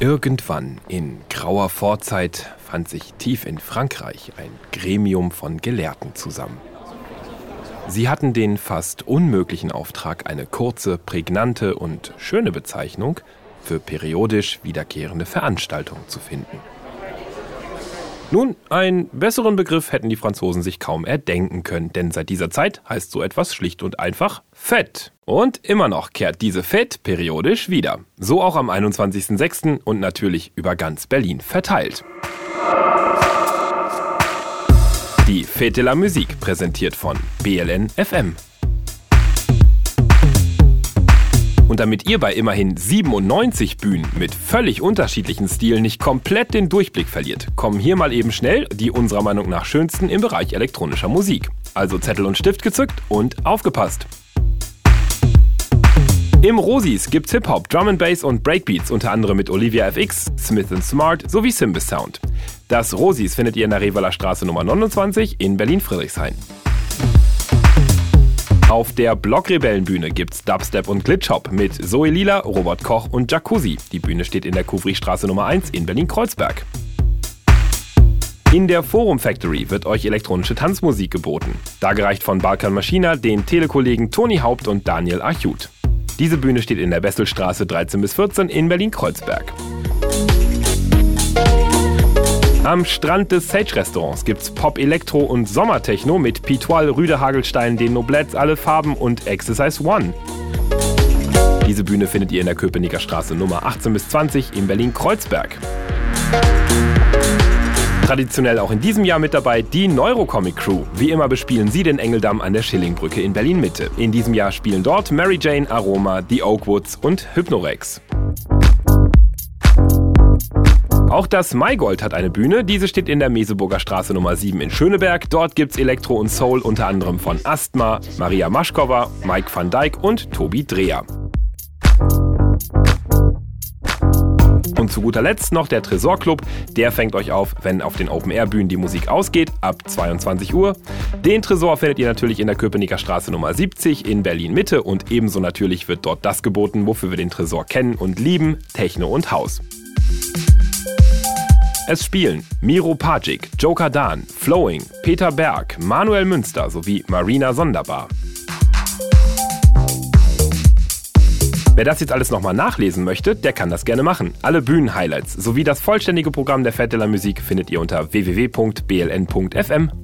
Irgendwann in grauer Vorzeit fand sich tief in Frankreich ein Gremium von Gelehrten zusammen. Sie hatten den fast unmöglichen Auftrag, eine kurze, prägnante und schöne Bezeichnung für periodisch wiederkehrende Veranstaltungen zu finden. Nun, einen besseren Begriff hätten die Franzosen sich kaum erdenken können, denn seit dieser Zeit heißt so etwas schlicht und einfach Fett. Und immer noch kehrt diese Fett periodisch wieder. So auch am 21.06. und natürlich über ganz Berlin verteilt. Die Fete la Musique präsentiert von BLN FM. Und damit ihr bei immerhin 97 Bühnen mit völlig unterschiedlichen Stilen nicht komplett den Durchblick verliert, kommen hier mal eben schnell die unserer Meinung nach schönsten im Bereich elektronischer Musik. Also Zettel und Stift gezückt und aufgepasst. Im Rosis gibt's Hip-Hop, Drum and Bass und Breakbeats, unter anderem mit Olivia FX, Smith Smart sowie Simbis Sound. Das Rosis findet ihr in der Revaler Straße Nummer 29 in Berlin-Friedrichshain. Auf der Blockrebellenbühne gibt's Dubstep und Glitchhop mit Zoe Lila, Robert Koch und Jacuzzi. Die Bühne steht in der Kuvrichstraße Nummer 1 in Berlin-Kreuzberg. In der Forum Factory wird euch elektronische Tanzmusik geboten. Dargereicht von Balkan Maschina, den Telekollegen Toni Haupt und Daniel Archut. Diese Bühne steht in der Besselstraße 13 bis 14 in Berlin-Kreuzberg. Am Strand des Sage Restaurants gibt's Pop Elektro und Sommertechno mit Pitoile, Rüde Hagelstein, den Noblettes, alle Farben und Exercise One. Diese Bühne findet ihr in der Köpenicker Straße Nummer 18 bis 20 in Berlin-Kreuzberg. Traditionell auch in diesem Jahr mit dabei die Neurocomic Crew. Wie immer bespielen sie den Engeldamm an der Schillingbrücke in Berlin Mitte. In diesem Jahr spielen dort Mary Jane, Aroma, The Oakwoods und Hypnorex. Auch das Maigold hat eine Bühne. Diese steht in der Meseburger Straße Nummer 7 in Schöneberg. Dort gibt's Elektro und Soul unter anderem von Asthma, Maria Maschkova, Mike van Dijk und Tobi Dreher. Und zu guter Letzt noch der Tresorclub. Der fängt euch auf, wenn auf den Open-Air-Bühnen die Musik ausgeht, ab 22 Uhr. Den Tresor findet ihr natürlich in der Köpenicker Straße Nummer 70 in Berlin-Mitte und ebenso natürlich wird dort das geboten, wofür wir den Tresor kennen und lieben, Techno und Haus. Es spielen Miro Pajic, Joker Dan, Flowing, Peter Berg, Manuel Münster sowie Marina Sonderbar. Wer das jetzt alles nochmal nachlesen möchte, der kann das gerne machen. Alle Bühnen-Highlights sowie das vollständige Programm der la Musique findet ihr unter www.bln.fm.